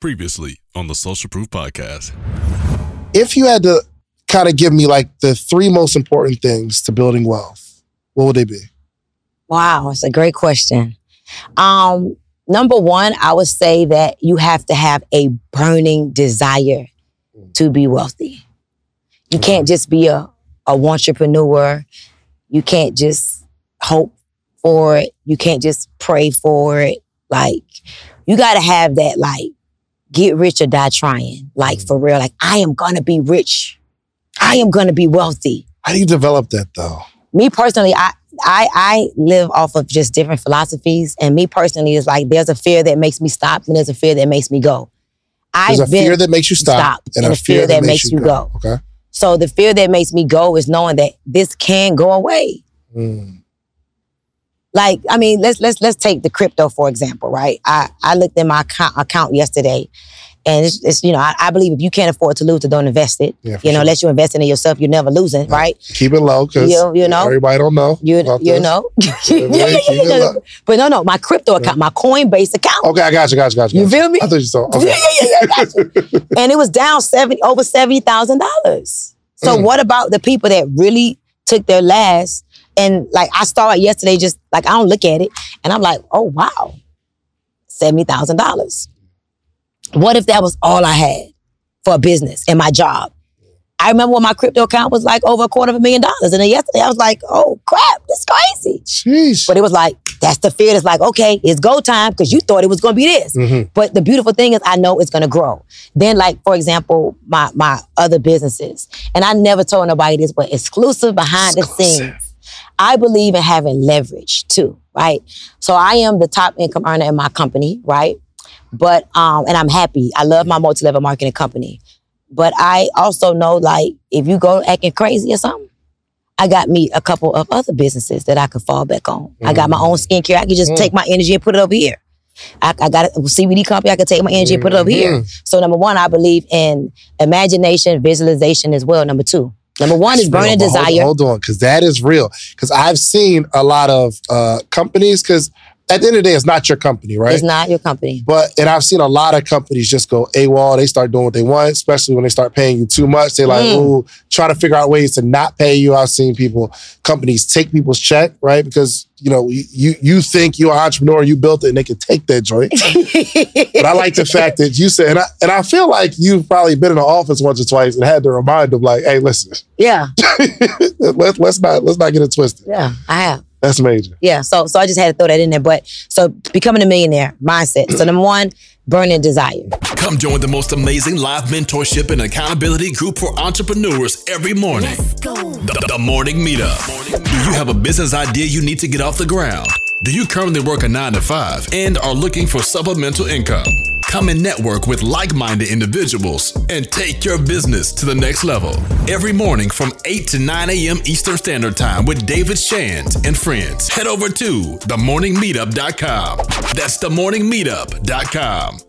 Previously on the Social Proof Podcast. If you had to kind of give me like the three most important things to building wealth, what would they be? Wow, it's a great question. Um, number one, I would say that you have to have a burning desire to be wealthy. You can't just be a, a entrepreneur. You can't just hope for it. You can't just pray for it. Like, you gotta have that, like, get rich or die trying. Like, for real. Like, I am gonna be rich. I am gonna be wealthy How do you develop that though? me personally, I I I live off of just different philosophies, and me personally is like there's a fear that makes me stop, and there's a fear that makes me go. There's I've a fear that makes you stop, and a fear that makes you go. Okay. so the fear that makes me go is knowing that this can go away. Mm. Like I mean, let's let's let's take the crypto for example, right? I I looked at my account, account yesterday. And it's, it's you know I, I believe if you can't afford to lose, then don't invest it. Yeah, you know, sure. unless you invest in it yourself, you're never losing, right? Keep it low because You- you know? everybody don't know. You you this. know, Yeah, it but no no my crypto account, my Coinbase account. Okay, I got you, got you, got you. You feel me? I thought you saw. Okay. Yeah, yeah, yeah, gotcha. and it was down seventy over seventy thousand dollars. So Mm. what about the people that really took their last? And like I started yesterday, just like I don't look at it, and I'm like, oh wow, seventy thousand dollars. What if that was all I had for a business and my job? I remember when my crypto account was like over a quarter of a million dollars, and then yesterday I was like, oh crap, this is crazy. Sheesh. But it was like, that's the fear that's like, okay, it's go time because you thought it was gonna be this. Mhm. But the beautiful thing is I know it's gonna grow. Then, like, for example, my my other businesses, and I never told nobody this, but exclusive behind the scenes. I believe in having leverage too, right? So I am the top income earner in my company, right? But um, and I'm happy. I love my multi-level marketing company. But I also know like if you go acting crazy or something, I got me a couple of other businesses that I could fall back on. I got my own skincare. I could just Mm. take my energy and put it over here. I, I got a CBD company. I could take my energy and put it over here. So number one, I believe in imagination, visualization as well. Number two, number one is burning hold- desire. Hold, on, because that is real. Because I've seen a lot of uh, companies. Because at the end of the day, it's not your company, right? It's not your company. But and I've seen a lot of companies just go AWOL. They start doing what they want, especially when they start paying you too much. They like, Mm. ooh, try to figure out ways to not pay you. I've seen people, companies take people's check, right? Because you know you you, think you're an entrepreneur, you built it, and they can take that joint. but I like the fact that you said, and I and I feel like you've probably been in the office once or twice and had to remind them, like, hey, listen, yeah, let's let's not let's not get it twisted. yeah, I have. That's major. Yeah, so so I just had to throw that in there. But so becoming a millionaire mindset. So number one, burning desire. Come join the most amazing live mentorship and accountability group for entrepreneurs every morning. The, the Morning Meetup. Do you have a business idea you need to get off the ground? Do you currently work a nine to five and are looking for supplemental income? Come and network with like minded individuals and take your business to the next level. Every morning from 8 to 9 a.m. Eastern Standard Time with David Shand and friends. Head over to themorningmeetup.com. That's themorningmeetup.com.